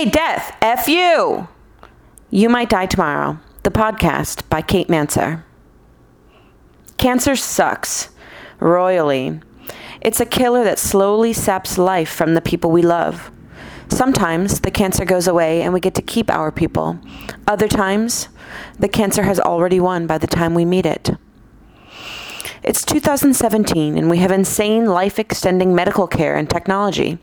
Hey, Death, F you! You Might Die Tomorrow, the podcast by Kate Manser. Cancer sucks, royally. It's a killer that slowly saps life from the people we love. Sometimes the cancer goes away and we get to keep our people. Other times, the cancer has already won by the time we meet it. It's 2017 and we have insane life extending medical care and technology.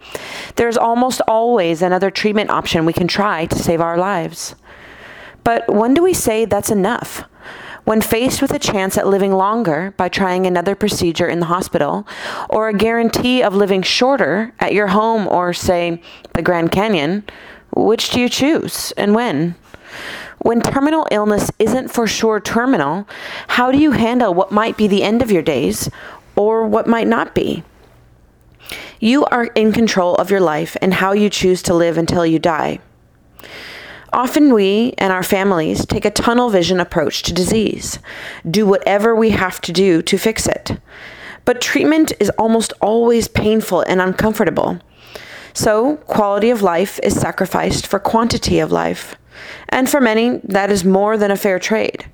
There's almost always another treatment option we can try to save our lives. But when do we say that's enough? When faced with a chance at living longer by trying another procedure in the hospital, or a guarantee of living shorter at your home or, say, the Grand Canyon, which do you choose and when? When terminal illness isn't for sure terminal, how do you handle what might be the end of your days or what might not be? You are in control of your life and how you choose to live until you die. Often we and our families take a tunnel vision approach to disease, do whatever we have to do to fix it. But treatment is almost always painful and uncomfortable. So, quality of life is sacrificed for quantity of life. And for many, that is more than a fair trade.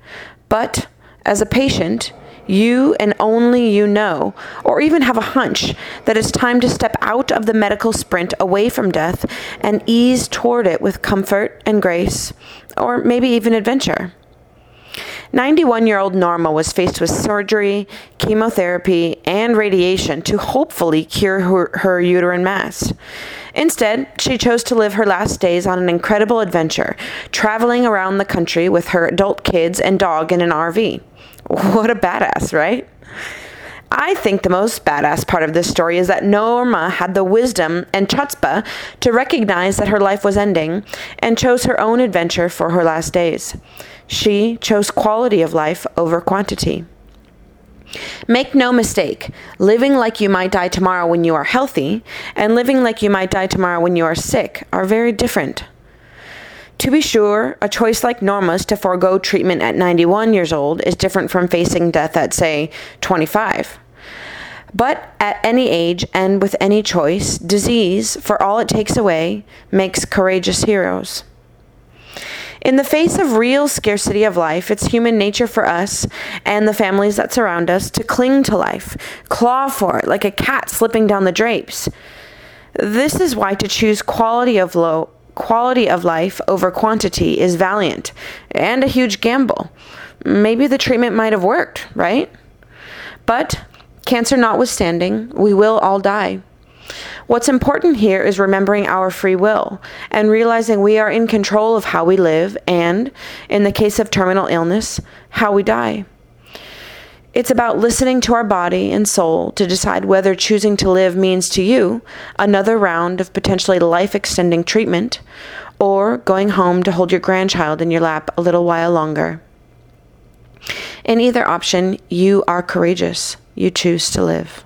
But as a patient, you and only you know, or even have a hunch, that it's time to step out of the medical sprint away from death and ease toward it with comfort and grace, or maybe even adventure. 91 year old Norma was faced with surgery, chemotherapy, and radiation to hopefully cure her, her, uterine mass. Instead, she chose to live her last days on an incredible adventure, traveling around the country with her adult kids and dog in an RV. What a badass, right? I think the most badass part of this story is that Norma had the wisdom and chutzpah to recognize that her life was ending and chose her own adventure for her last days. She chose quality of life over quantity. Make no mistake, living like you might die tomorrow when you are healthy and living like you might die tomorrow when you are sick are very different. To be sure, a choice like Norma's to forego treatment at 91 years old is different from facing death at, say, 25. But at any age and with any choice, disease, for all it takes away, makes courageous heroes. In the face of real scarcity of life, it's human nature for us and the families that surround us to cling to life, claw for it like a cat slipping down the drapes. This is why to choose quality of low quality of life over quantity is valiant and a huge gamble. Maybe the treatment might have worked, right? But cancer notwithstanding, we will all die. What's important here is remembering our free will and realizing we are in control of how we live and, in the case of terminal illness, how we die. It's about listening to our body and soul to decide whether choosing to live means to you another round of potentially life extending treatment or going home to hold your grandchild in your lap a little while longer. In either option, you are courageous. You choose to live.